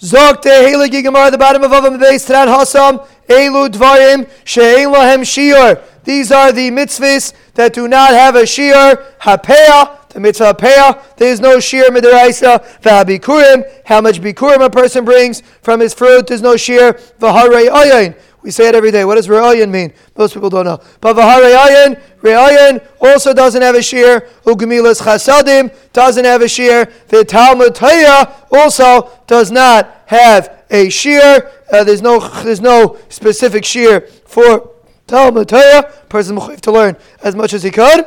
Zok te hele gigamar the bottom of Avam base Tran Hasam Elu Dvarim She'ein Lahem Shiur. These are the mitzvahs that do not have a shiur. Hapeah, the mitzvah hapeah, there is no shiur midiraisa. V'habikurim, how much bikurim a person brings from his fruit, there's no shiur. V'harei ayin, we say it every day. What does re'ayin mean? Most people don't know. But v'hare'ayin, re'ayin also doesn't have a shear. Ugemilas chasadim doesn't have a shear. The Talmud Torah also does not have a shear. Uh, there's no there's no specific shear for Talmud Torah. Person to learn as much as he could.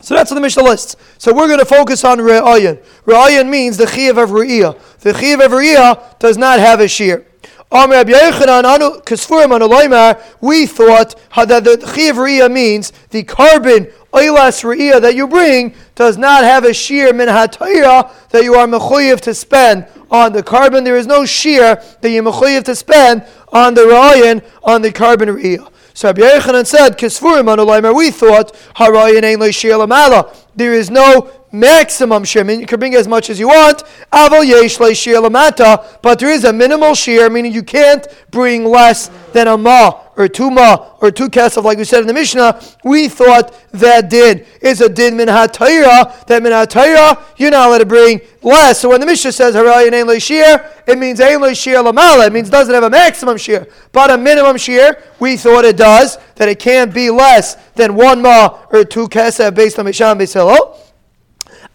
So that's what the Mishnah lists. So we're going to focus on Re'ayin. Re'ayin means the Chiyav of Re'iyah. The Chiyav of Re'iyah does not have a shear. We thought that the chiv means the korban oilas riyah that you bring does not have a shear min that you are mechuyev to spend on the korban. There is no shear that you're mechuyev to spend on the rayan on the korban riyah. So Rabbi Yechanan said, "Kisfurim We thought harayin ain't shear There is no maximum shear, meaning you can bring as much as you want. Aval yesh shear lamata, but there is a minimal shear, meaning you can't bring less than a ma or two ma or two kesef, like we said in the Mishnah. We thought that din is a din min hatayra, that min hatayra you're not allowed to bring less. So when the Mishnah says harayin ein shear, it means ein shear lamala. It means doesn't have a maximum shear, but a minimum shear. We thought it does that it can't be less than one ma or two kesef based on Misham Beisilo.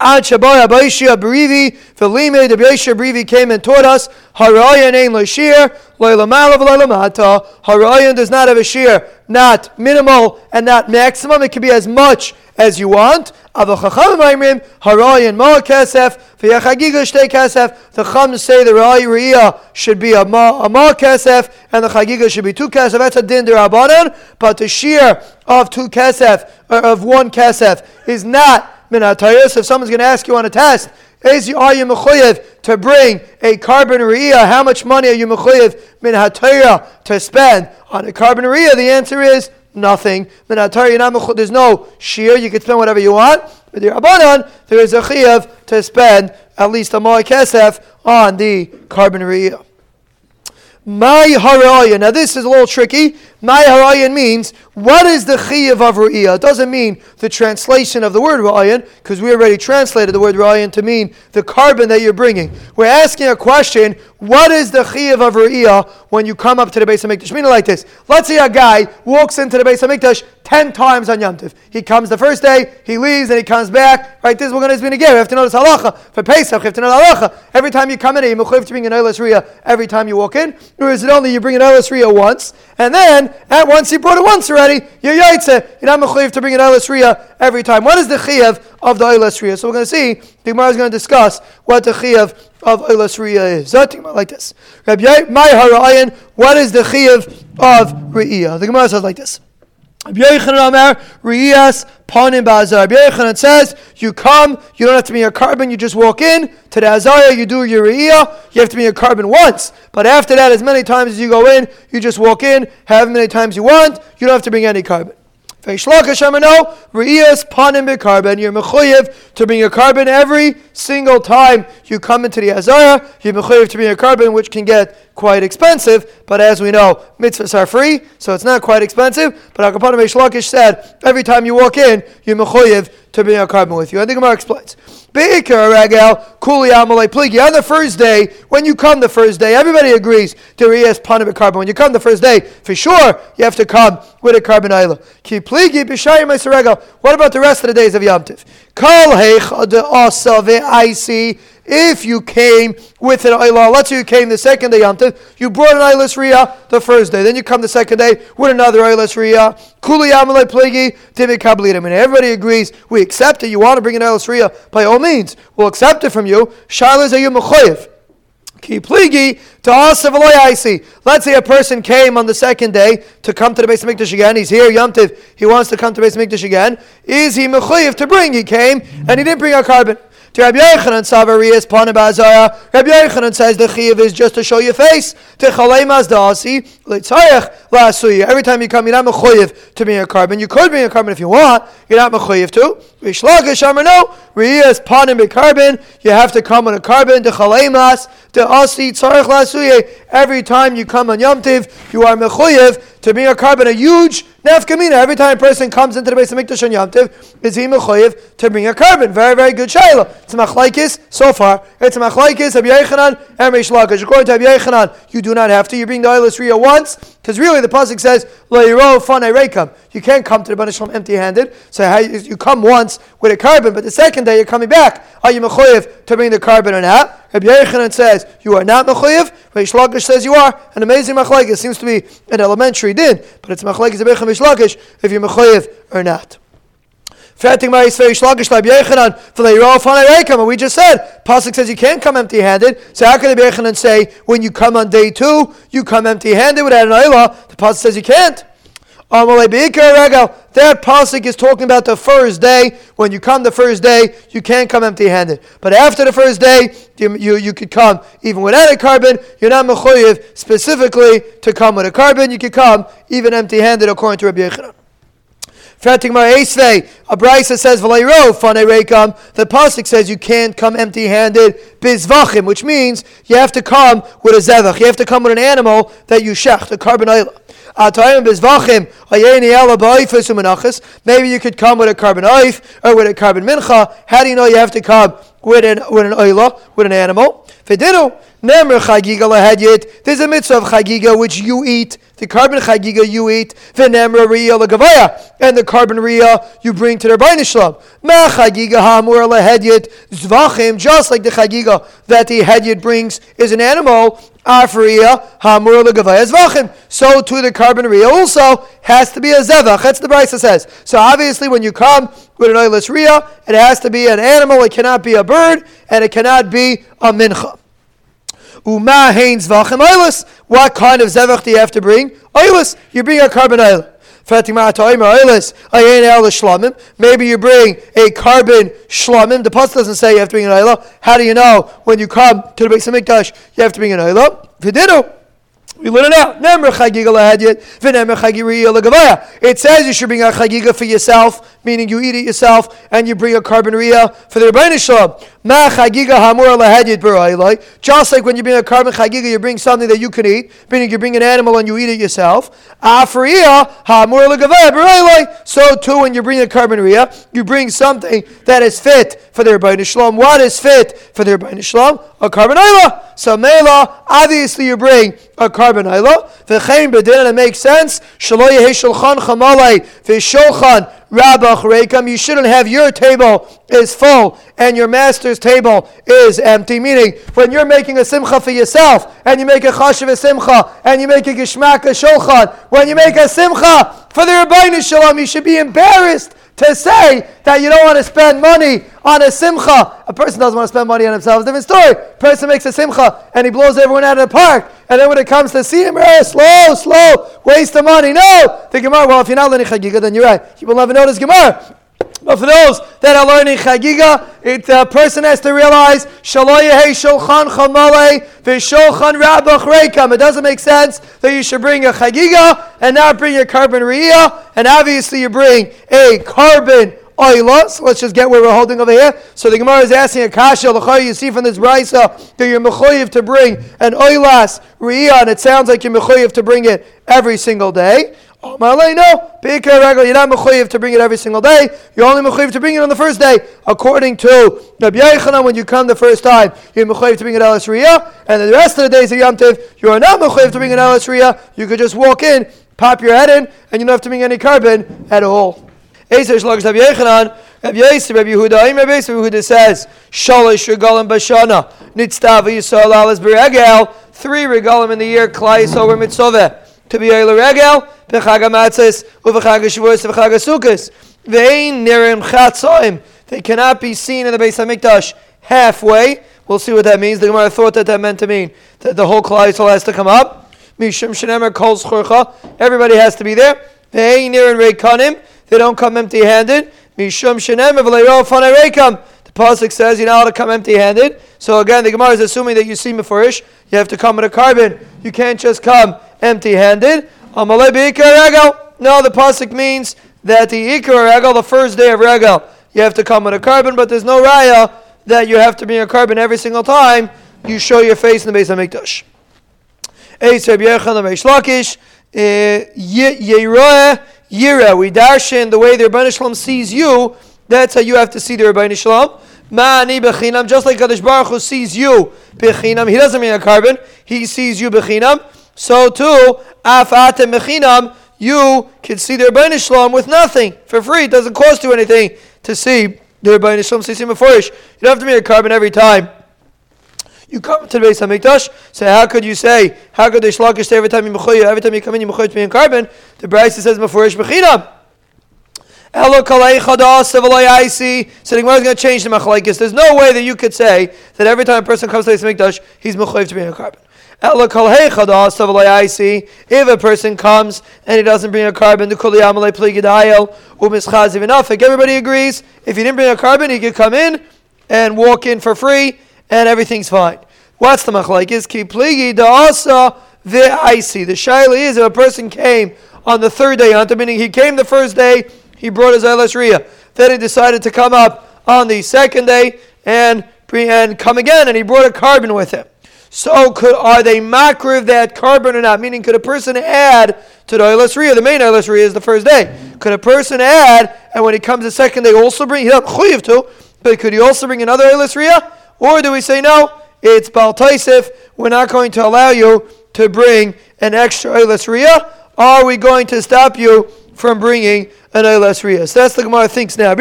Ad Shabai Abaishia Berivi, Velime, the Abaishia Berivi came and taught us, Harayan Ein Lashir, Lailamala Lailamata. Harayan does not have a shear, not minimal and not maximum. It can be as much as you want. Avachacham Aimrim, Harayan Ma Kesef, Vyachagiga Shtei Kesef. The Chum say the Rai Riyah should be a Ma, a Ma Kesef, and the Chagiga should be two Kesef. That's a din derabanan, but the shear of two Kesef, or of one Kesef, is not min If someone's going to ask you on a test, is are you mechuyev to bring a korban riyah? How much money are you mechuyev min to spend on a korban riyah? The answer is nothing. Min not There's no shear. You can spend whatever you want. But the Rabbanan, there is a chiyav to spend at least a moy kesef on the korban riyah. My haraya. Now this is a little tricky. My harayan means what is the chiyav of ru'iyah? It doesn't mean the translation of the word ra'ayan, because we already translated the word ra'ayan to mean the korban that you're bringing. We're asking a question, what is the chiyav of ru'iyah when you come up to the base of Mikdash? Meaning like this. Let's say a guy walks into the base of Mikdash 10 times on Yom Tiv. He comes the first day, he leaves, and he comes back. Right, this is what we're going to give. You have to this halacha. For Pesach, you have to know halacha. Every time you come in, you bring an Eilas Riyah every time you walk in. Or is it only you bring an Eilas Riyah once, and then at once you brought it once already, you're yaitse. You're not mechayiv to bring an eilas riyah every time. What is the chiyav of the eilas riyah? So we're going to see. The Gemara is going to discuss what the chiyav of eilas riyah is. Zatim like this. Rabbi my harayin. What is the chiyav of riyah? The Gemara says like this. Rabbi Yochanan says, you come, you don't have to be a korban, you just walk in to the Azara, you do your Re'iyah, you have to be a korban once. But after that, as many times as you go in, you just walk in, however many times you want, you don't have to bring any korban. Veishlaka Re'iyas Panim korban. You're mechuyev to bring a korban every single time you come into the Azara. You're mechuyev to bring a korban, which can get quite expensive. But as we know, mitzvahs are free, so it's not quite expensive. But Akapanim Veishlakish said, every time you walk in, you're mechuyev to bring a korban with you. I think Gemara explains. On the first day, when you come the first day, everybody agrees to Riyas Panabit korban. When you come the first day, for sure, you have to come with a korban. What about the rest of the days of Yom Tiv? If you came with an Eilah, let's say you came the second day Yom you brought an Eilas Riyah the first day, then you come the second day with another Eilas Riyah. Kuli Amalei Pligi, Timmy And everybody agrees, we accept it. You want to bring an Eilas Riyah, by all means, we'll accept it from you. Shailas Ayu Mechoyev. Ki pligi to asav Let's say a person came on the second day to come to the base Mikdash again. He's here, Yom He wants to come to base Mikdash again. Is he mechayiv to bring? He came and he didn't bring a korban. To Rabbi Yochanan Savariyas Panabazara, Rabbi Yochanan says the chiv is just to show your face. To Chaleimas Dasi, Litzayach Lasuya. Every time you come, you're not mechoyev to bring a korban. You could bring a korban if you want. You're not mechoyev to. Rishlakish Amar no. Riyas panim korban. You have to come on a korban. The chalemas. The asi tzarich lasuye. Every time you come on Yom Tiv, you are mechuyev to bring a korban. A huge nafkamina. Every time a person comes into the base of Mikdash on Yom Tiv, is he mechuyev to bring a korban. Very, very good shayla. It's machlaikis so far. It's machlaikis. Abiyay Yechanan and Rishlakish. According to Abiyay Yechanan, you do not have to. You bring the oilus Riyah once, because really the pasuk says. You can't come to the Banishlam empty-handed. So you, come once with a korban, but the second day you're coming back. Are you mechoyev to bring the korban or not? Rabbi Yechanan says you are not mechoyev. Reish Lakish says you are. An amazing machlekes seems to be an elementary din, but it's machlekes Rabbi Yechanan if you're mechoyev or not. Fertig Maris Ferish Lagish Lab Yechanan for the Yero Fanei Reikam. We just said, Pasuk says you can't come empty handed. So how can the Yechanan say when you come on day two, you come empty handed without an Ayla? The Pasuk says you can't. Um, that pasuk is talking about the first day. When you come the first day, you can't come empty-handed. But after the first day, you, you, you could come even without a korban. You're not mechuyev specifically to come with a korban. You could come even empty-handed according to Rabbi Yechanan. A brisa says V'leiro fane rekam. The pasuk says you can't come empty-handed bizvachim, which means you have to come with a zevach. You have to come with an animal that you shech, a korban Maybe you could come with a korban oif or with a korban mincha. How do you know you have to come with an with an oila, with an animal? There's a mitzvah of chagiga which you eat the korban chagiga you eat, v'nemra riyah legavaya, and the korban ria you bring to the Ribbono Shel Olam. Ma chagiga hamur lehedyet zvachim, just like the chagiga that the hedyet brings is an animal, afriya hamur legavaya zvachim. So too the korban ria also has to be a zevach. That's the Brisa says. So obviously when you come with an oilus riyah, it has to be an animal, it cannot be a bird, and it cannot be a mincha. Uma hain zvachim oilus. What kind of zevach do you have to bring? Oilus. You bring a korban oil. Maybe you bring a korban shlamim. The post doesn't say you have to bring an oil. How do you know when you come to the base of Mikdash you have to bring an oil? V'didu. We learn it out. It says you should bring a chagiga for yourself, meaning you eat it yourself, and you bring a korban for the Rebbeinu. Just like when you bring a korban chagiga, you bring something that you can eat, meaning you bring an animal and you eat it yourself. So too, when you bring a korban you bring something that is fit for the Ribbono Shel Olam. What is fit for the Ribbono Shel Olam? A korban So mela, obviously you bring a korban V'chein bedin, and it makes sense. Shaloy shulchan chamalei v'shulchan rabach rekam. You shouldn't have your table is full and your master's table is empty. Meaning, when you're making a simcha for yourself and you make a chashiv a simcha and you make a gishmak a shulchan, when you make a simcha for the Ribbono Shel Olam, you should be embarrassed to say that you don't want to spend money on a simcha. A person doesn't want to spend money on himself. It's a different story. A person makes a simcha and he blows everyone out of the park. And then when it comes to see him, eh, slow, slow, waste of money. No! The Gemara, well, if you're not learning Chagiga, then you're right. People never notice Gemara. But for those that are learning Chagiga, a uh, person has to realize Shaloyeh Shulchan Chamale V'Shulchan Rabach Reikam. It doesn't make sense that you should bring a Chagiga and not bring a korban Riyah, and obviously you bring a korban oila. So let's just get where we're holding over here. So the Gemara is asking a kasha. You see from this brisa that you're mechoyev to bring an oilas riyah, and it sounds like you're mechoyev to bring it every single day. Oh, no. You're not mechuyev to bring it every single day. You're only mechuyev to bring it on the first day. According to Rabbi Yechanan, when you come the first time, you're mechuyev to bring it elas riyah, and the rest of the days of Yom Tiv, you are not mechuyev to bring it elas riyah. You could just walk in, pop your head in, and you don't have to bring any korban at all. Shlogish Rabbi Yechanan, Rabbi Yisrael, Rabbi Yehuda, Rabbi Yehuda says, Shalish regalim bashana, yisrael alas beregel, three regalim in the year, klai over mitzvah to be a regel, b'chag hamatzis, u'v'chag ha'shavuos, u'v'chag ha'sukkos. Ve'ein nirim chatzoim. They cannot be seen in the base of Mikdash halfway. We'll see what that means. The Gemara thought that that meant to mean that the whole Klal has to come up. Mishum shenemer. Everybody has to be there. Ve'ein nirim reikanim. They don't come fanei reikam. The pasuk says you're not allowed to come empty-handed. So again, the Gemara is assuming that you see mefurish. You have to come with a korban. You can't just come empty-handed. No, the pasuk means that the ikar regal, the first day of regal, you have to come with a korban, but there's no raya that you have to bring a korban every single time you show your face in the base of Mikdash. Eis Lakish, eh, Yeroeh Yira. We dash in the way the Ribbono Shel Olam sees you. That's how you have to see the Ribbono Shel Olam. Ma'ani bechinam, just like Kadosh Baruch Hu sees you bechinam. He doesn't mean a korban. He sees you bechinam. So too, af atem bechinam, you can see the Ribbono Shel Olam with nothing for free. It doesn't cost you anything to see the Ribbono Shel Olam. You don't have to be a korban every time. You come to the Beis Hamikdash. So how could you say? How could the Shlakish say every time you mechoya, every time you come in you mechoya to be in korban. The Brisa says meforish bechinam. Elo kalei chadas aisi. So the Gemara is going to change the machlekes. There's no way that you could say that every time a person comes to the Mikdash, he's mechoyev to be in korban. If a person comes and he doesn't bring a korban. Everybody agrees. If he didn't bring a korban, he could come in and walk in for free, and everything's fine. What's the machlekes? Ki pligi da'asa ve'aisi. The shaila is if a person came on the third day, meaning he came the first day he brought his Eilas. Then he decided to come up on the second day and, and come again, and he brought a korban with him. So could are they makriv that korban or not? Meaning, could a person add to the Eilas? The main Eilas is the first day. Could a person add, and when he comes the second day, also bring, he doesn't to, but could he also bring another Eilas? Or do we say, no, it's Bal Taisif, we're not going to allow you to bring an extra Eilas Riyah? Are we going to stop you from bringing an Eilas Rias. That's the Gemara thinks now.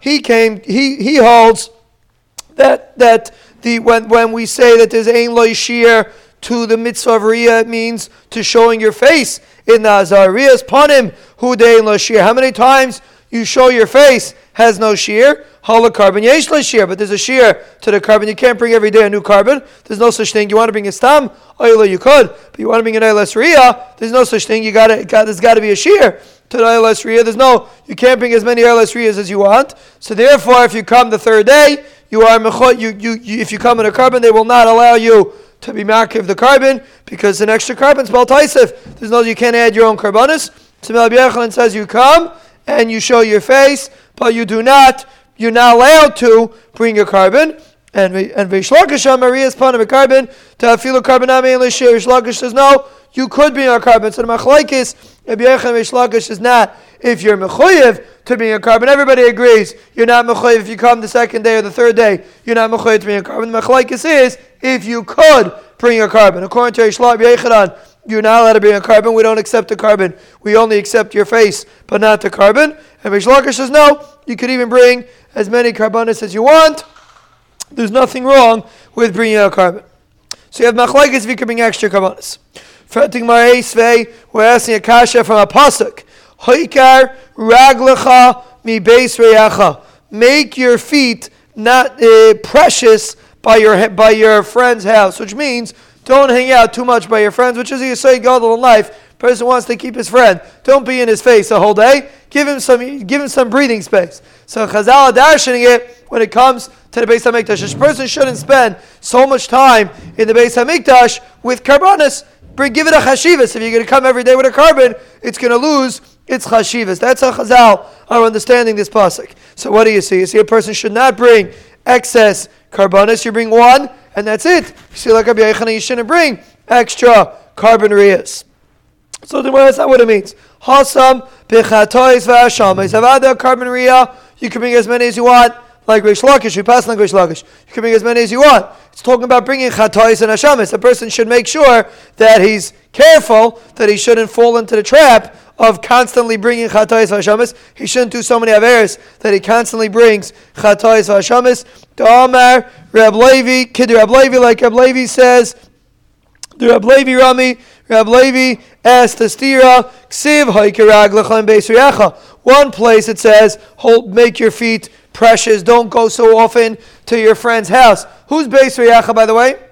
He came. He he holds that that the when when we say that there's ein loy shir to the mitzvah of Riyah, it means to showing your face in the Azar. Rias Panim who de ein shir. How many times you show your face has no shear? Hala korban yesh shear, but there's a shear to the korban. You can't bring every day a new korban. There's no such thing. You want to bring a stam oila, you could, but you want to bring an eilas riyah. There's no such thing. You got to. There's got to be a shear to the eilas riyah. There's no. You can't bring as many eilas riyahs as you want. So therefore, if you come the third day, you are mechot. You, you, you if you come in a korban, they will not allow you to be makiv the korban because an extra korban spell taisif. There's no. You can't add your own korbanis. So Melab says you come and you show your face, but you do not you're not allowed to bring your korban. And and Vishlakish Maria's pan of a korban to feel a korban and Lishir. Vishlakish says no, you could bring a korban. So the machlaikis Rabbi Yechon Vishlakish is not if you're mechuyev to bring a korban. Everybody agrees you're not mechuyev if you come the second day or the third day. You're not mechuyev to bring a korban. The machlaikis is if you could bring a korban. According to Yishlach Yechanan, you're not allowed to bring a korban. We don't accept the korban. We only accept your face, but not the korban. And Rishlakish says, no, you could even bring as many korbanos as you want. There's nothing wrong with bringing a korban. So you have machlekes if you can bring extra korbanos. Fretting Ma'esvei, we're asking a kasha from a pasuk. Hoikar raglecha mi beis reyacha. Make your feet not uh, precious by your by your friend's house, which means don't hang out too much by your friends, which is you say gadol in life. Person wants to keep his friend. Don't be in his face the whole day. Give him some give him some breathing space. So Chazal are darshaning it when it comes to the Beis Hamikdash. This person shouldn't spend so much time in the Beis Hamikdash with karbanis. Bring, give it a chashivas. If you're going to come every day with a korban, it's going to lose its chashivas. That's how Chazal are understanding this pasuk. So what do you see? You see a person should not bring excess karbanis. You bring one, and that's it. See, like Rabbi Yechana, you shouldn't bring extra korban riyas. So that's not what it means. Hasam b'chatois v'ashamis. Avada korban riyah. You can bring as many as you want. Like Rish Lakish, we pass like Rish Lakish. You can bring as many as you want. It's talking about bringing chatois and hashamis. A person should make sure that he's careful, that he shouldn't fall into the trap of constantly bringing chatois v'ashamis. He shouldn't do so many averes that he constantly brings chatois v'ashamis. Amar Reb Levi, Kid Reb Levi, like Reb Levi says, the Reb Levi Rami, Reb Levi asked the stira, Ksiv Beis One place it says, hold, make your feet precious. Don't go so often to your friend's house. Who's Reyacha, by the way?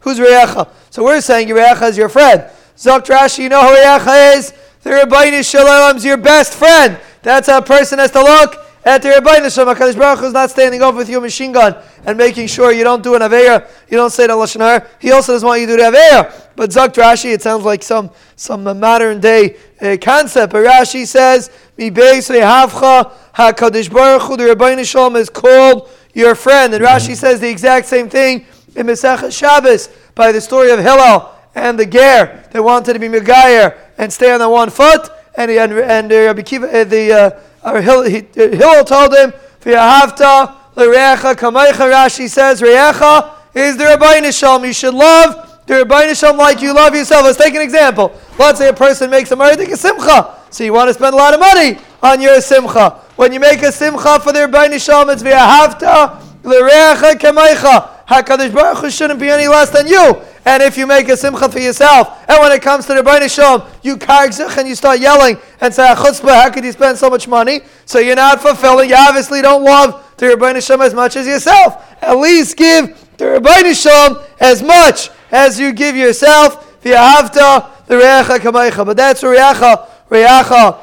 Who's Reyacha? So we're saying Reyacha is your friend. Zok Rashi, you know who Reyacha is? The Ribbono Shel Olam is your best friend. That's how a person has to look at the Ribbono Shel Olam. HaKadosh Baruch Hu is not standing over with your machine gun and making sure you don't do an Aveya, you don't say the Lashon He also doesn't want you to do the Aveya. But Zok Rashi, it sounds like some, some modern day uh, concept. But Rashi says, Mi beis rehavcha HaKadosh Baruch Hu, the Ribbono Shel Olam, is called your friend. And Rashi says the exact same thing in Masechet Shabbos by the story of Hillel and the Ger that wanted to be Megayer and stay on the one foot. And, he, and, and uh, Rabbi Kiva, uh, the, uh, uh, Hillel, he, Hillel told him, V'yahavta l'reacha kamaycha, Rashi says, Reacha is the Ribbono Shel Olam. You should love the Ribbono Shel Olam like you love yourself. Let's take an example. Let's say a person makes a a simcha. So you want to spend a lot of money on your simcha. When you make a simcha for the Ribbono Shel Olam, it's v'ahavta l'reacha kemaycha. HaKadosh Baruch Hu shouldn't be any less than you. And if you make a simcha for yourself, and when it comes to the Ribbono Shel Olam, you kargzich and you start yelling and say, ah, chutzpah, how could you spend so much money? So you're not fulfilling. You obviously don't love the Ribbono Shel Olam as much as yourself. At least give the Ribbono Shel Olam as much as you give yourself. V'ahavta l'reacha kemaycha. But that's reacha. Reacha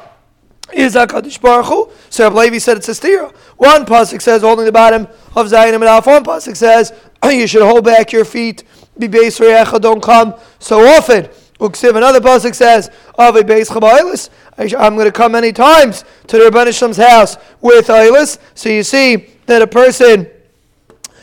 is HaKadosh Baruch Hu. So Rabbi Levi said it's a stira. One pasuk says holding the bottom of Zion and Alpha. One pasuk says you should hold back your feet. Be base don't come so often. Uksiv another pasuk says of a base chabaylis. I'm going to come many times to the Rebbeinu Shem's house with Eilis. So you see that a person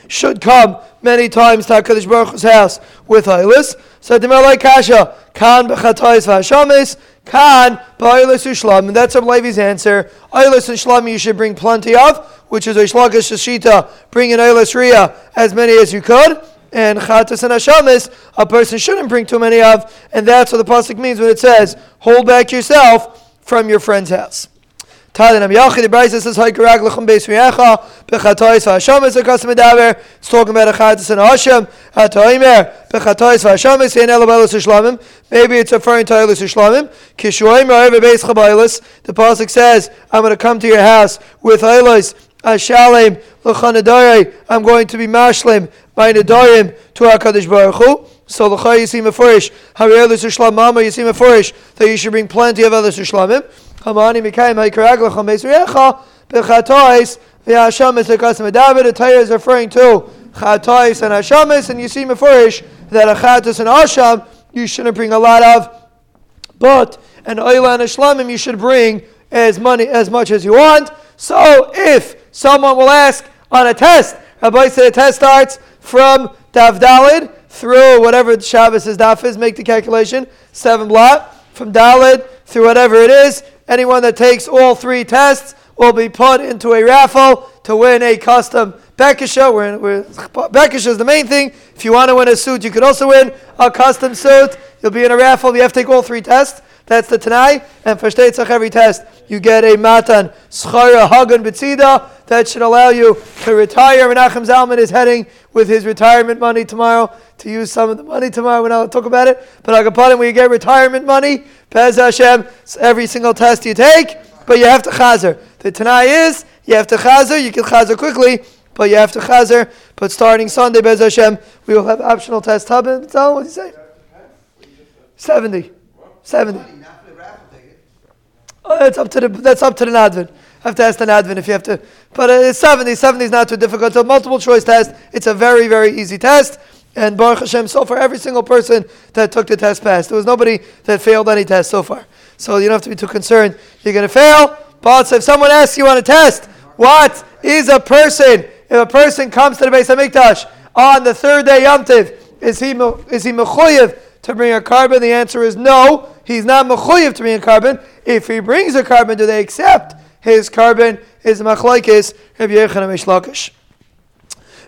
should come many times to HaKadosh Baruch Hu's house with Eilis. So the Melai Kasha, Kan b'chatayis v'hashamis, Kan ba'olis u'shlam. And that's a Levi's answer. Oilis and shlam you should bring plenty of, which is a shlagish shita, bring an oilis riyah as many as you could. And chatas and hashamis, a person shouldn't bring too many of. And that's what the pasuk means when it says, hold back yourself from your friend's house. Talin Yachid, the Brisa says, Hai Karag Lechem Beis Riyacha, Bechatois V'Hashamis, a custom Medaver. It's talking about a Chatzis and Hashem, Hatoimer, Bechatois V'Hashamis, Ein Elabelis Ishlamim. Maybe it's referring to Elis Ishlamim. Kishuoimer, Eve Beis Chabailis. The Pasuk says, I'm going to come to your house with Elis, Ashalim, Lechanadare. I'm going to be Mashlim, by Nadarim, to HaKadosh Baruch Hu. So Chai Yisim Mefurish, Harielis Ishlam Mama Yisim Mefurish, that you should bring plenty of Elis Ishlamim. Hamani Mikayim Haikaragla Chames Recha Bechatois V'Hashamis Lekasim David. The Torah is referring to Chatois and Hashamis, and you see Mefurish that a Chatos and Hasham you shouldn't bring a lot of, but an Oila and a Shlamim you should bring as money as much as you want. So if someone will ask on a test, Rabbi said the test starts from Dav through whatever Shabbos is Daf is, make the calculation, seven blot, from Dalid through whatever it is, Anyone that takes all three tests will be put into a raffle to win a custom Bekisha. We're, Bekisha is the main thing. If you want to win a suit, you could also win a custom suit. You'll be in a raffle. You have to take all three tests. That's the Tanai. And for Shteitzach, every test, you get a Matan Schara Hagan Betzida. That should allow you to retire. Menachem Zalman is heading with his retirement money tomorrow to use some of the money tomorrow when I'll talk about it. But Agapadim, you get retirement money, Pez Hashem, every single test you take, but you have to chazer. The Tanai is, you have to chazer, you can chazer quickly, but you have to chazer. But starting Sunday, Bez Hashem, we will have optional test. Tell what do you say? 70. 70. Oh, that's up to the that's up to the Nadvin. I have to ask the Nadvin if you have to. But uh, it's 70. 70 is not too difficult. It's a multiple choice test. It's a very, very easy test. And Baruch Hashem, so far, every single person that took the test passed. There was nobody that failed any test so far. So you don't have to be too concerned. You're going to fail. But if someone asks you on a test, what is a person? If a person comes to the Beis Hamikdash on the third day Yom Tiv, is he is he mechuyev to bring a korban? The answer is no. He's not mechuyev to bring a korban. If he brings a korban, do they accept his korban? Is machlokes Rabbi Yechon Mishlakish.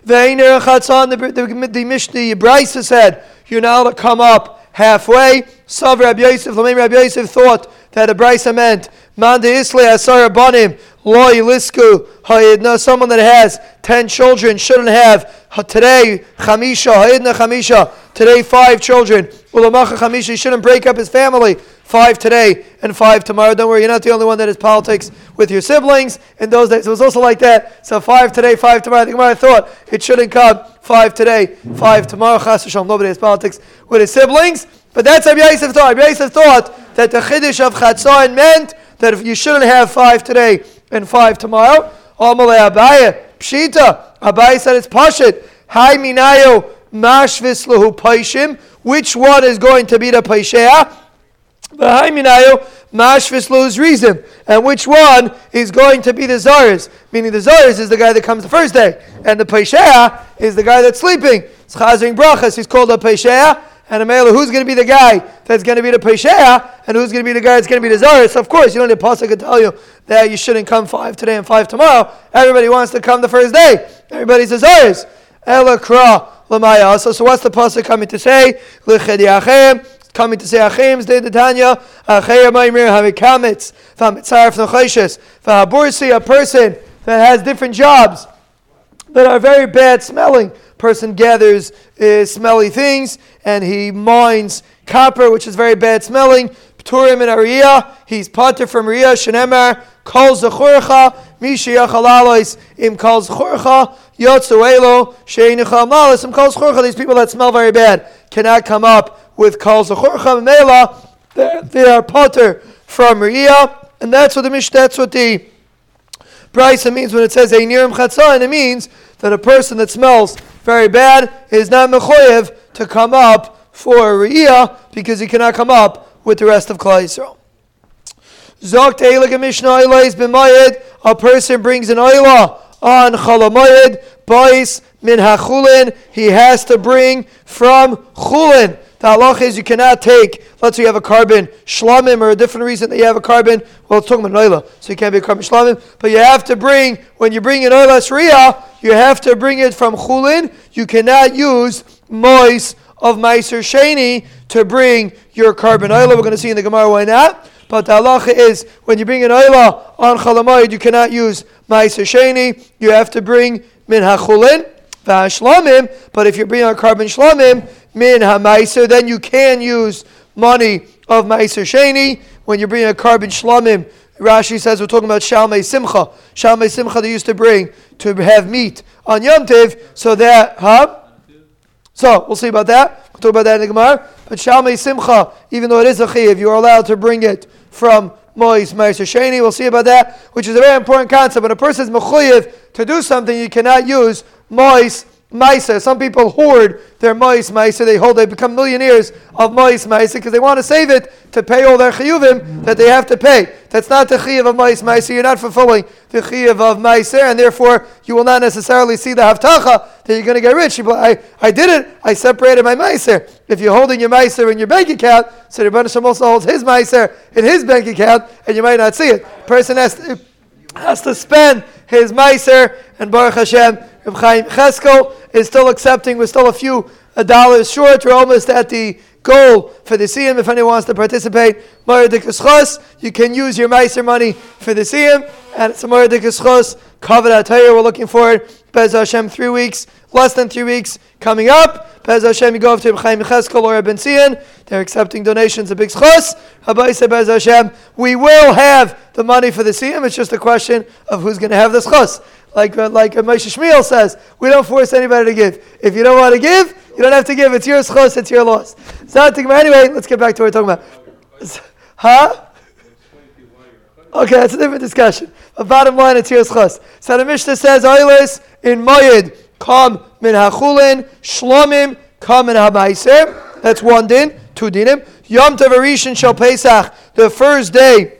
Ve'iner the, the, the Mishnah, Brisa said, you're to come up halfway. Sav Rabbi Yosef, Lamim Rabbi Yosef thought that the Brisa meant, Manda Isle Asar Banim, loy Lisku, Hayidna, someone that has 10 children shouldn't have today Chamisha, Hayidna Chamisha, today five children. Ulamacha he shouldn't break up his family five today and five tomorrow. Don't worry, you're not the only one that has politics with your siblings. In those days, it was also like that. So five today, five tomorrow. I think I thought it shouldn't come five today, five tomorrow. Chas nobody has politics with his siblings. But that's Rabbi Yosef thought. Rabbi Yosef thought that the chiddush of Chatzon meant that if you shouldn't have five today and five tomorrow. Amalei Abaye, Pshita. Abaye said it's Pashit. Hai Minayo Mashvis Lahu Paishim. Which one is going to be the Paishah? V'haiminayu mashvis lose reason, and which one is going to be the zars? Meaning the zars is the guy that comes the first day, and the pesheah is the guy that's sleeping. It's chazing brachas. He's called a pesheah. And a male, who's going to be the guy that's going to be the pesheah, and who's going to be the guy that's going to be the zaris? Of course, you don't need a pasuk to tell you that you shouldn't come five today and five tomorrow. Everybody wants to come the first day. Everybody's a zaris. Ela kra So, so what's the pasuk coming to say? coming to say Achim de Tanya. Achayim Maimir Havikamitz Vamitzar from Choshes a person that has different jobs that are very bad smelling. Person gathers uh, smelly things and he mines copper, which is very bad smelling. Pturim and Ariyah, he's potter from Ariyah, Shenemar, calls Zechurcha, Mishiyachalalois, im calls Zechurcha, Yotzuelo, Sheinicha Malis, im calls Zechurcha. These people that smell very bad cannot come up with calls Zechurcha Mela. They are potter from Ariyah, and that's what the Mish, that's what the Brisa means when it says Einirim Chatzah, and it means that a person that smells very bad is not mechoyev to come up for Riyah because he cannot come up with the rest of Klal Yisrael. Eilig Mishnah a person brings an Eilah on Chalamayed, Bais min hachulin, he has to bring from Chulin. The halach is you cannot take, let's say you have a korban shlamim or a different reason that you have a korban, well, it's talking about oila, so you can't be a korban shlamim, but you have to bring, when you bring an oila sriya, you have to bring it from chulin. You cannot use mois of meiser sheni to bring your korban oila. We're going to see in the Gemara why not. But the halacha is when you bring an oila on chalamayid, you cannot use meiser sheni. You have to bring min hachulin. V'hashlamim, but if you're bringing a korban shlamim, min ha'maiser, then you can use money of maiser sheni. When you're bringing a korban shlamim, Rashi says we're talking about shalmei simcha. Shalmei simcha they used to bring to have meat on Yom Tiv, so that, huh? So we'll see about that. We'll talk about that in the Gemara. But shalmei simcha, even though it is a chiv, you are allowed to bring it from Mois Meiser Sheni. We'll see about that, which is a very important concept. When a person is mechuyev to do something, you cannot use Mois Maisa. Some people hoard their Mois Maisa. They hold, they become millionaires of Mois Maisa because they want to save it to pay all their chiyuvim that they have to pay. That's not the chiyuv of Mois Maisa. You're not fulfilling the chiyuv of Maisa, and therefore you will not necessarily see the haftacha that you're going to get rich. I, I did it. I separated my Maisa. If you're holding your Maisa in your bank account, so the Rebbe also holds his Maisa in his bank account, and you might not see it. Person has to, has to spend his Meiser, and Baruch Hashem, Reb Chaim Cheskel is still accepting. We're still a few dollars short. We're almost at the goal for the Siyam. If anyone wants to participate, you can use your Meiser money for the Siyam, and it's a Moedik Kavod we're looking forward. Bez Hashem, three weeks, less than three weeks coming up. Bez Hashem, you go over to Chaim Cheskel or Ben Zion. They're accepting donations, a big schos. Habai said, Bez Hashem, we will have the money for the Siyam. It's just a question of who's going to have the schos. Like, uh, like Moshe Shmuel says, we don't force anybody to give. If you don't want to give, you don't have to give. It's your schos, it's your loss. Anyway, let's get back to what we're talking about. Huh? Okay, that's a different discussion. But bottom line, it's your schos. So the Mishnah says, Oilis in Moyed, come min hachulin, shlomim, come min habayser. That's one din, two dinim. Yom Tavarishan shall Pesach, the first day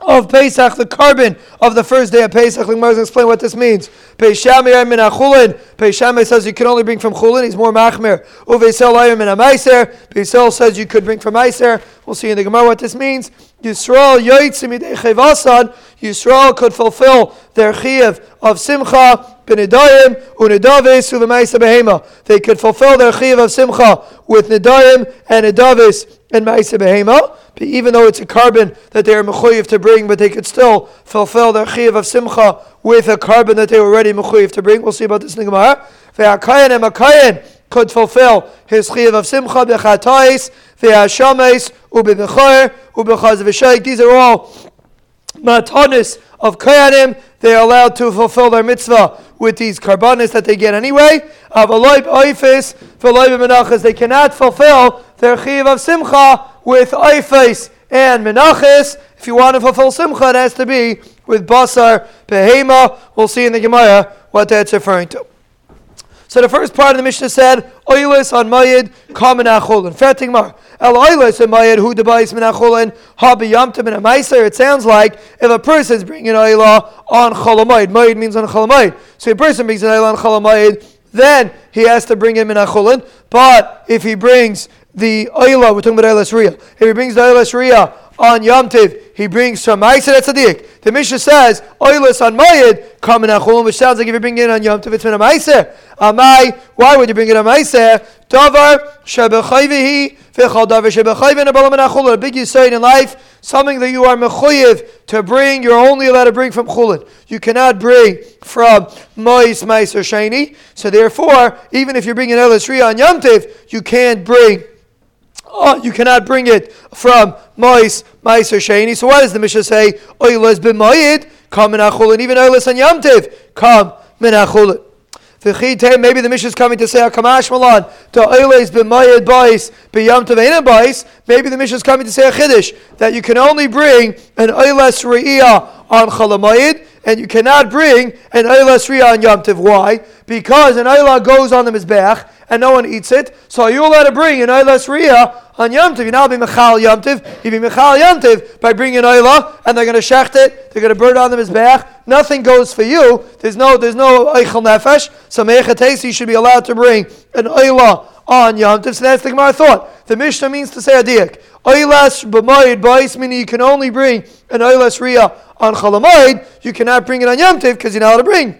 of Pesach, the carbon of the first day of Pesach. Let me explain what this means. Peshamir min achulin. Peshamir says you can only bring from chulin. He's more machmir. Uvesel ayim min amaiser. Pesel says you could bring from maiser. We'll see in the Gemara what this means. Yisrael yoitzim chevasan. Yisrael could fulfill their chiyuv of simcha b'nedayim unedavis uvemaisa behema. They could fulfill their chiyuv of simcha with nedayim and nedavis and maisa behema even though it's a korban that they are mechuyev to bring, but they could still fulfill their chiyav of simcha with a korban that they were already mechuyev to bring. We'll see about this in the Gemara. Ve'akayin and makayin could fulfill his chiyav of simcha bechatais, ve'ashames, u'bebechoyer, u'bechaz v'shaik. These are all matanis of kayanim. They are allowed to fulfill their mitzvah with these korbanis that they get anyway. Aloybaifis, for Lib Menachis, they cannot fulfill their chiv of simcha with oifes and menachis. If you want to fulfill simcha, it has to be with basar behema. We'll see in the Gemara what that's referring to. So the first part of the Mishnah said, Oilis on Mayid, Kamen Acholin. Fair Mar. El Oilis on Mayid, Hu Debais Min Acholin, Habi Yamtim Amaiser. It sounds like if a person is bringing Oilah on Cholamayid, Mayid means on Cholamayid. So a person brings an Oilah on Cholamayid, then he has to bring him in Acholin. But if he brings the Oilah, we're talking about Oilas Riyah. If he brings the Oilas Riyah on Yom Tiv, he brings some Ma'aser Tzaddik. The Mishnah says, Oilus on Mayid, come in Achulun, which sounds like if you bring it on Yom Tiv, it's been a Ma'aser. Amai, why would you bring it on Ma'aser? Davar, Shebechayvihi, Fichal Davar, Shebechayvin, Abalam and Achulun. A big Yisayin in life, something that you are Mechuyev to bring, you're only allowed to bring from Chulun. You cannot bring from Mois, Ma'aser, Shani. So therefore, even if you're bringing Elis on Yom Tiv, you can't bring Oh, you cannot bring it from Mois, Mais, or Shani. So why does the Mishnah say, Oilas b'moyid, come minachulin, even Oilas and Yamtiv, come minachulin. Maybe the Mishnah is coming to say Kamash Malan to Oiles b'mayid bais b'yam tavena bais. Maybe the Mishnah is coming to say a chiddush that you can only bring an Oiles re'iyah on Chalamayid and you cannot bring an Oiles re'iyah on Yom Tiv. Why? Because an Oilah goes on the Mizbech and no one eats it. So are you allowed to bring an Oilas Riyah on Yom Tov? You now be Mechal Yom Tov. You be Mechal Yom Tov by bringing an Oilah and they're going to shecht it. They're going to burn it on the Mizbeach. Nothing goes for you. There's no there's no Eichel Nefesh. So Mechatesi should be allowed to bring an Oilah on Yom Tov. So that's the Gemara thought. The Mishnah means to say a diak. Oilas b'mayid b'ais, meaning you can only bring an Oilas Riyah on Chalamayid. You cannot bring it on Yom Tov because you're not allowed to bring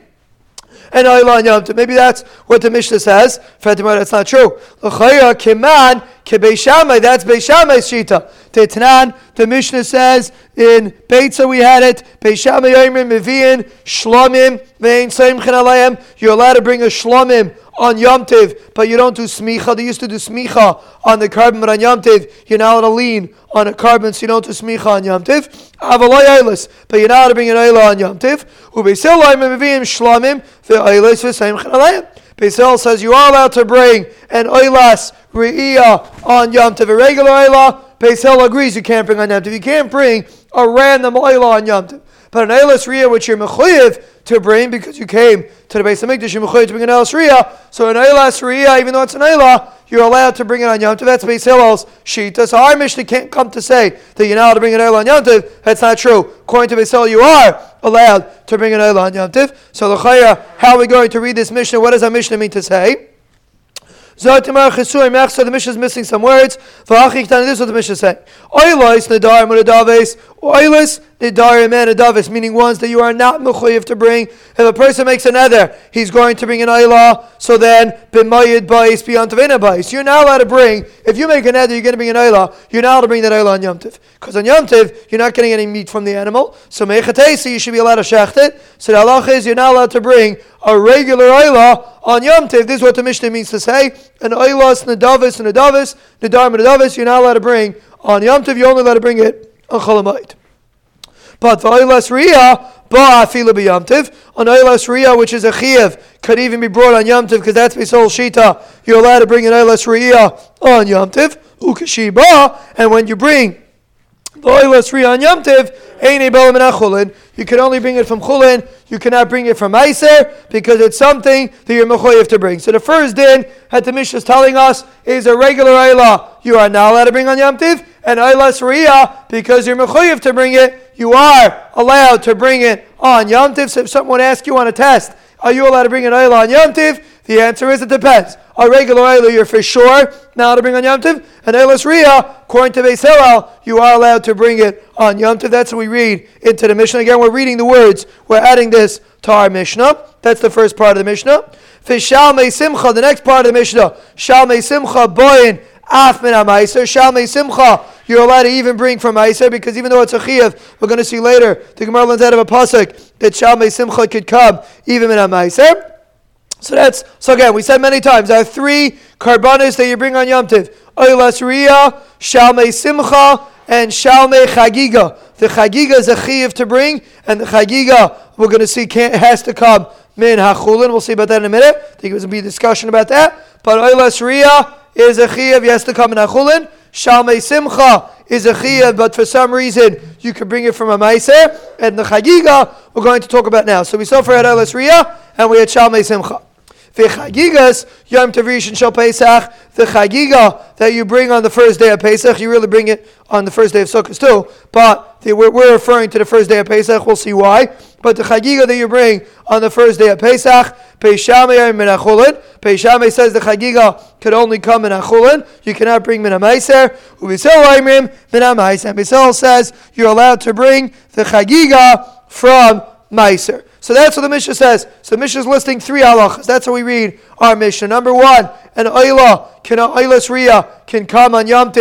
and Ayla Yom Tov. Maybe that's what the Mishnah says. Fatima, that's not true. L'chayra kiman kebeishamay. That's beishamay shita. Teitanan. The Mishnah says in Beitza we had it. Beishamay yoimrim meviin shlomim vein seimchen alayim. You're allowed to bring a shlomim on Yom Tiv, but you don't do smicha. They used to do smicha on the korban, but on Yom Tiv, you're not allowed to lean on a korban, so you don't do smicha on Yom Tiv. Avaloi eilis, but you're not allowed to bring an eilah on Yom Tiv. Ubeisilai mevim shlamim ve'eilis v'seim chalayim. Beisil says you are allowed to bring an oilas re'iyah on Yom Tiv, a regular oilah. Beisil agrees you can't bring on Yom Tiv. You can't bring a random oilah on Yom Tiv. But an Eilis Riyah, which you're mechuyev to bring because you came to the base of Mikdash, you're mechuyev to bring an Eilis Riyah. So an Eilis Riyah, even though it's an Eilah, you're allowed to bring it on Yom Tov. That's Beis Hillel's Shita. So our Mishnah can't come to say that you're not allowed to bring an Eilah on Yom Tov. That's not true. According to Beis Hillel, you are allowed to bring an Eilah on Yom Tov. So the how are we going to read this Mishnah? What does our Mishnah mean to say? Zotimar Mechsa, the Mishnah is missing some words. V'achik Tani, this is what the Mishnah is saying. Oilos Nadar Munadaves, Oilos Nadar Manadavis, meaning ones that you are not mechuyev to bring. If a person makes an ether, he's going to bring an Oilah, so then B'mayid Bais beyond Tavina Bais. You're not allowed to bring, if you make an ether, you're going to bring an Oilah, you're not allowed to bring that Oilah on Yom Tiv. Because on Yom Tiv, you're not getting any meat from the animal. So Mechatesi, you should be allowed to shecht it. So the halach is you're not allowed to bring a regular Oilah on Yom Tiv. This is what the Mishnah means to say. An Oilas, Nadavis, Nadavis, Nadar, Nadavis, you're not allowed to bring on Yom Tiv, you're only allowed to bring it on Cholamite. But the Oilas Riyah, Ba'afila B'Yom Tiv, an Oilas Riyah, which is a Chiev, could even be brought on yamtiv, because that's Bisol Shita. You're allowed to bring an Oilas Riyah on yamtiv, Ukashiba, and when you bring the Oilas Riyah on Yom Tiv, you can only bring it from chulin. You cannot bring it from meiser because it's something that you're mechoyev to bring. So the first din that the Mishnah is telling us is a regular ayla. You are not allowed to bring on Yom Tiv, and ayla sriya because you're mechoyev to bring it. You are allowed to bring it on Yom Tiv. So if someone asks you on a test, are you allowed to bring an oil on Yom Tiv? The answer is it depends. A regular oil, you're for sure now to bring on Yom Tiv. An aylas riyah, according to Beis Hillel, you are allowed to bring it on Yom Tiv. That's what we read into the Mishnah. Again, we're reading the words. We're adding this to our Mishnah. That's the first part of the Mishnah. Fishalmei simcha, the next part of the Mishnah. Shalmei simcha boyin af min Shal Shalmei simcha, you're allowed to even bring from ma'aser because even though it's a chiyav, we're going to see later, the Gemara learns out of a pasuk that shalmei simcha could come even min ma'aser. So that's so again. We said many times there are three karbanis that you bring on Yom Tiv: Oilas Riyah, Shalmei Simcha, and Shalmei Chagiga. The Chagiga is a chiv to bring, and the Chagiga we're going to see has to come min hachulin. We'll see about that in a minute. I think it was going to be a discussion about that. But Oilas Riyah is a chiv, has to come in hachulin. Shalmei Simcha is a chiyav, but for some reason you can bring it from a meiser. And the chagiga we're going to talk about now. So we saw for Oilas Riyah and we had Shalmei Simcha. Yom Tov Rishon Shal Pesach. The chagiga that you bring on the first day of Pesach, you really bring it on the first day of Sukkot too. But the, we're, we're, referring to the first day of Pesach. We'll see why. But the chagiga that you bring on the first day of Pesach, Peshamei min achulin. Peshamei says the chagiga could only come in achulin. You cannot bring min amaiser. Ubisel aimrim min amaiser. Bisel says you're allowed to bring the chagiga from meiser. So that's what the Mishnah says. So the Mishnah is listing three halachas. That's how we read our Mishnah. Number one, an oila, can oilas can come on Yom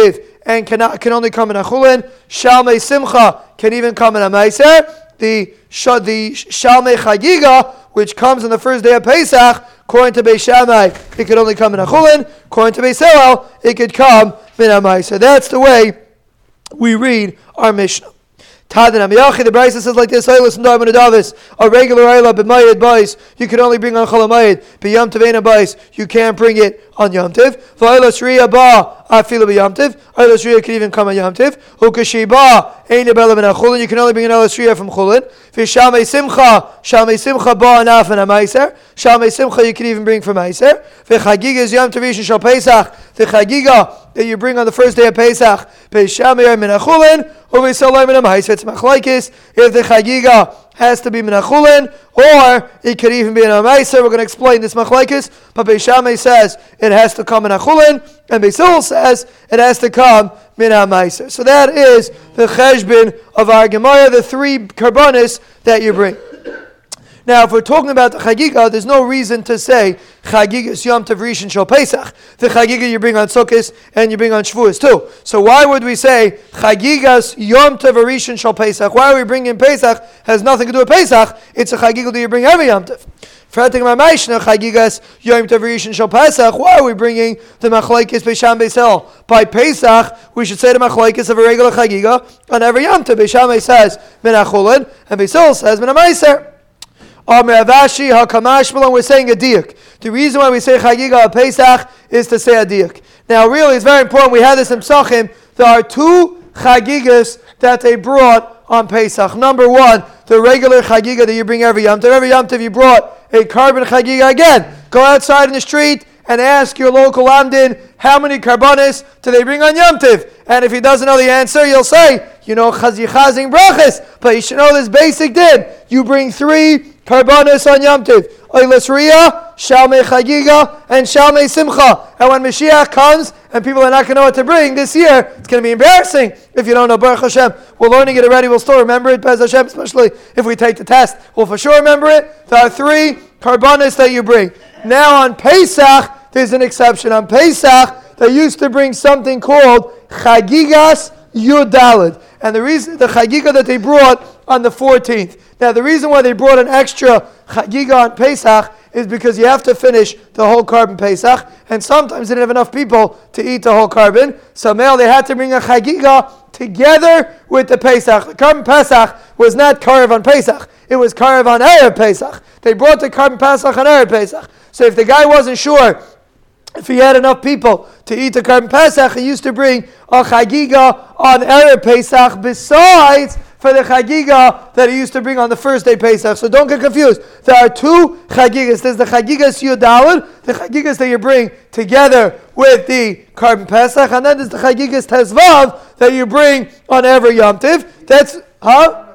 and can, can only come in Achulin. Shalmei Simcha can even come in a Meiser. The, the Shalmei Chagiga, which comes on the first day of Pesach, according to Beis Shammai, it could only come in Achulin. According to Beis it could come in a Meiser. That's the way we read our Mishnah. Tadin Amiyachi, the Brisa says like this, Eilis and Darman Adavis, a regular Eilah b'mayid bais, you can only bring on Chalamayid, b'yam bais, you can't bring it on Yom Tiv. V'Eilis ba, afilu b'yam Tiv, Eilis Riya can even come on Yom Tiv. Ukashi ba, ein yabela Chulin, you can only bring an Eilis Riya from Chulin. V'Shamei Simcha, Shamei Simcha ba anaf and a Meiser, Shamei Simcha you can even bring from Meiser. V'Chagiga is Yom Tiv Shal Pesach, the Chagiga that you bring on the first day of Pesach, Peshamei min Chulin, if the chagiga has to be minachulin, or it could even be an a. We're going to explain this machlaikis. But Beishamay says it has to come in achulin, and Beisil says it has to come min. So that is the cheshbin of our Gemara, the three korbanis that you bring. Now, if we're talking about the Chagiga, there's no reason to say Chagigas Yom Tov Rishon Shal Pesach. The Chagiga you bring on Sukkot and you bring on Shavuos too. So why would we say Chagigas Yom Tov Rishon Shal Pesach? Why are we bringing Pesach? Has nothing to do with Pesach. It's a Chagiga that you bring every Yom Tov. Chagigas Yom Tov Rishon Shal Pesach. Why are we bringing the Machlaikis Beisham Beisel? By Pesach, we should say the Machlaikis of a regular Chagiga on every Yom Tov. Beisham says Menachulin and Beisel says Menamaiser. We're saying a diak. The reason why we say Chagiga Pesach is to say a diak. Now, really, it's very important. We had this in Psachim. There are two Chagigas that they brought on Pesach. Number one, the regular Chagiga that you bring every Yom Every Yom you brought a korban Chagiga again. Go outside in the street and ask your local Amdin how many korbanis do they bring on Yom And if he doesn't know the answer, you'll say, you know, chazing brachas, but you should know this basic din. You bring three Karbanos on Yom Tiv. Oilas Riyah, Shalmei Chagiga, and Shalmei Simcha. And when Mashiach comes and people are not going to know what to bring this year, it's going to be embarrassing if you don't know Baruch Hashem. We're learning it already. We'll still remember it, Bez Hashem, especially if we take the test. We'll for sure remember it. There are three Karbanos that you bring. Now on Pesach, there's an exception. On Pesach, they used to bring something called Chagigas Yudalid. And the reason, the Chagiga that they brought on the 14th. Now, the reason why they brought an extra chagiga on Pesach is because you have to finish the whole korban Pesach, and sometimes they didn't have enough people to eat the whole korban. So, male, they had to bring a chagiga together with the Pesach. The korban Pesach was not Karev on Pesach, it was Karev on Erev Pesach. They brought the korban Pesach on Erev Pesach. So, if the guy wasn't sure if he had enough people to eat the korban Pesach, he used to bring a chagiga on Erev Pesach besides for the chagiga that he used to bring on the first day Pesach. So don't get confused. There are two chagigas. There's the chagigas Yudalad, the chagigas that you bring together with the korban Pesach, and then there's the chagigas Tezvav that you bring on every Yom Tiv. That's huh?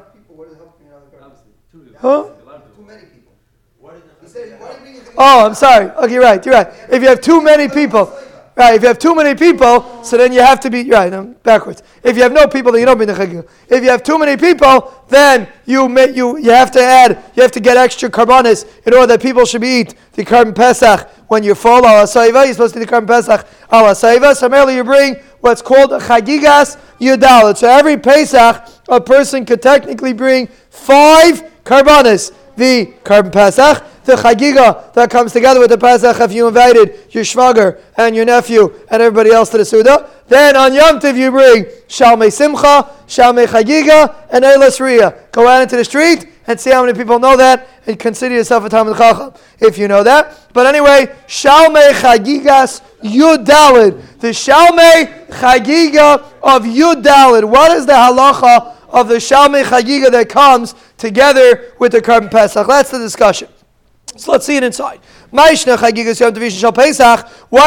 Huh? Oh, I'm sorry. Okay, right. You're right. If you have too many people, Right, if you have too many people, so then you have to be right. I'm backwards. If you have no people, then you don't bring the. If you have too many people, then you may, you you have to add, you have to get extra korbanis in order that people should be eat the korban pesach when you fall al asaiva. You're supposed to do the korban pesach al asaiva. So merely you bring what's called a chagigas yudalit. So every pesach, a person could technically bring five korbanis. The korban pesach the chagiga that comes together with the Pesach if you invited your shvager and your nephew and everybody else to the Suda. Then on Yom Tiv you bring Shalmei Simcha, Shalmei Chagiga, and Eilas Riyah. Go out into the street and see how many people know that and consider yourself a Talmud Chacham if you know that. But anyway, Shalmei Chagigas Yudalid. The Shalmei Chagiga of Yudalid. What is the halacha of the Shalmei Chagiga that comes together with the korban Pesach? That's the discussion. So let's see it inside. Why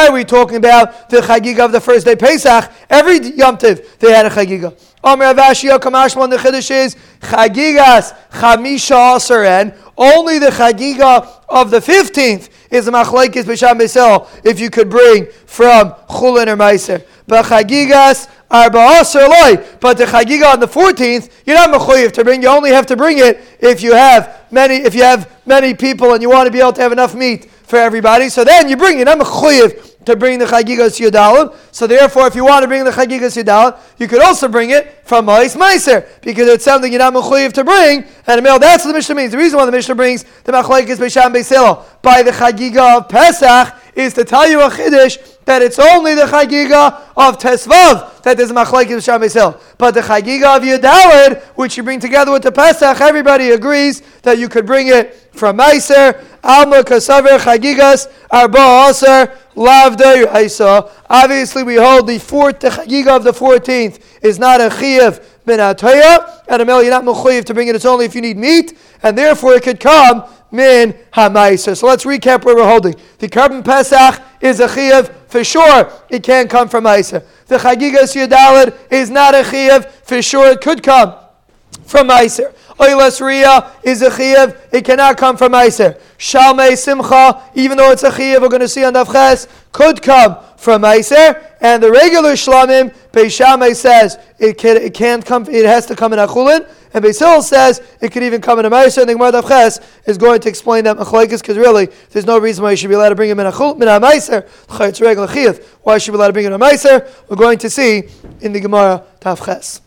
are we talking about the Chagiga of the first day Pesach? Every Yom Tov they had a Chagiga. The Chiddush is Chagigas Chamisha. Only the Chagiga of the 15th is a Machlaikis B'Sham if you could bring from Chulin or Meiser. But Chagigas. But the Chagiga on the 14th, you're not Mechoyev to bring. You only have to bring it if you have many, if you have many people and you want to be able to have enough meat for everybody. So then you bring it. I'm Mechoyev to bring the Chagigas Yudalim. So therefore, if you want to bring the Chagigas Yudalim, you could also bring it from Ma'is Meiser, because it's something you're not mechuyev to bring. And male, that's what the Mishnah means. The reason why the Mishnah brings the Machlaikis Beisham Beisilo by the Chagiga of Pesach is to tell you a Chiddush that it's only the Chagiga of Tesvav that is Machlaikis Beisham Beisilo. But the Chagiga of Yudalid, which you bring together with the Pesach, everybody agrees that you could bring it from Meiser, Alma Kasaver Chagigas, Arba Aser, Lavda Yaisa. Obviously, we hold the fourth, the Chagiga of the 14th is not a Chiyav Ben Ataya, and a male, you're not Mechayiv to bring it, it's only if you need meat, and therefore it could come Min Hamaisa. So let's recap where we're holding. The Karban Pesach is a Chiyav for sure, it can't come from Maisa. The Chagigas Yadalid is not a Chiyav, for sure it could come from Meiser. Oilas Riyah is a Chiyav, it cannot come from Meiser. Shalmei Simcha, even though it's a Chiyav, we're going to see on Davches, could come from Meiser. And the regular Shlamim, Beishamei says it, can, it can't come, it has to come in Achulin. And Beisil says it could even come in a Meiser. And the Gemara Davches is going to explain that Machlaikis, because really, there's no reason why you should be allowed to bring him in a Chiyav. Why should you be allowed to bring him in a Meiser? We're going to see in the Gemara Tavches.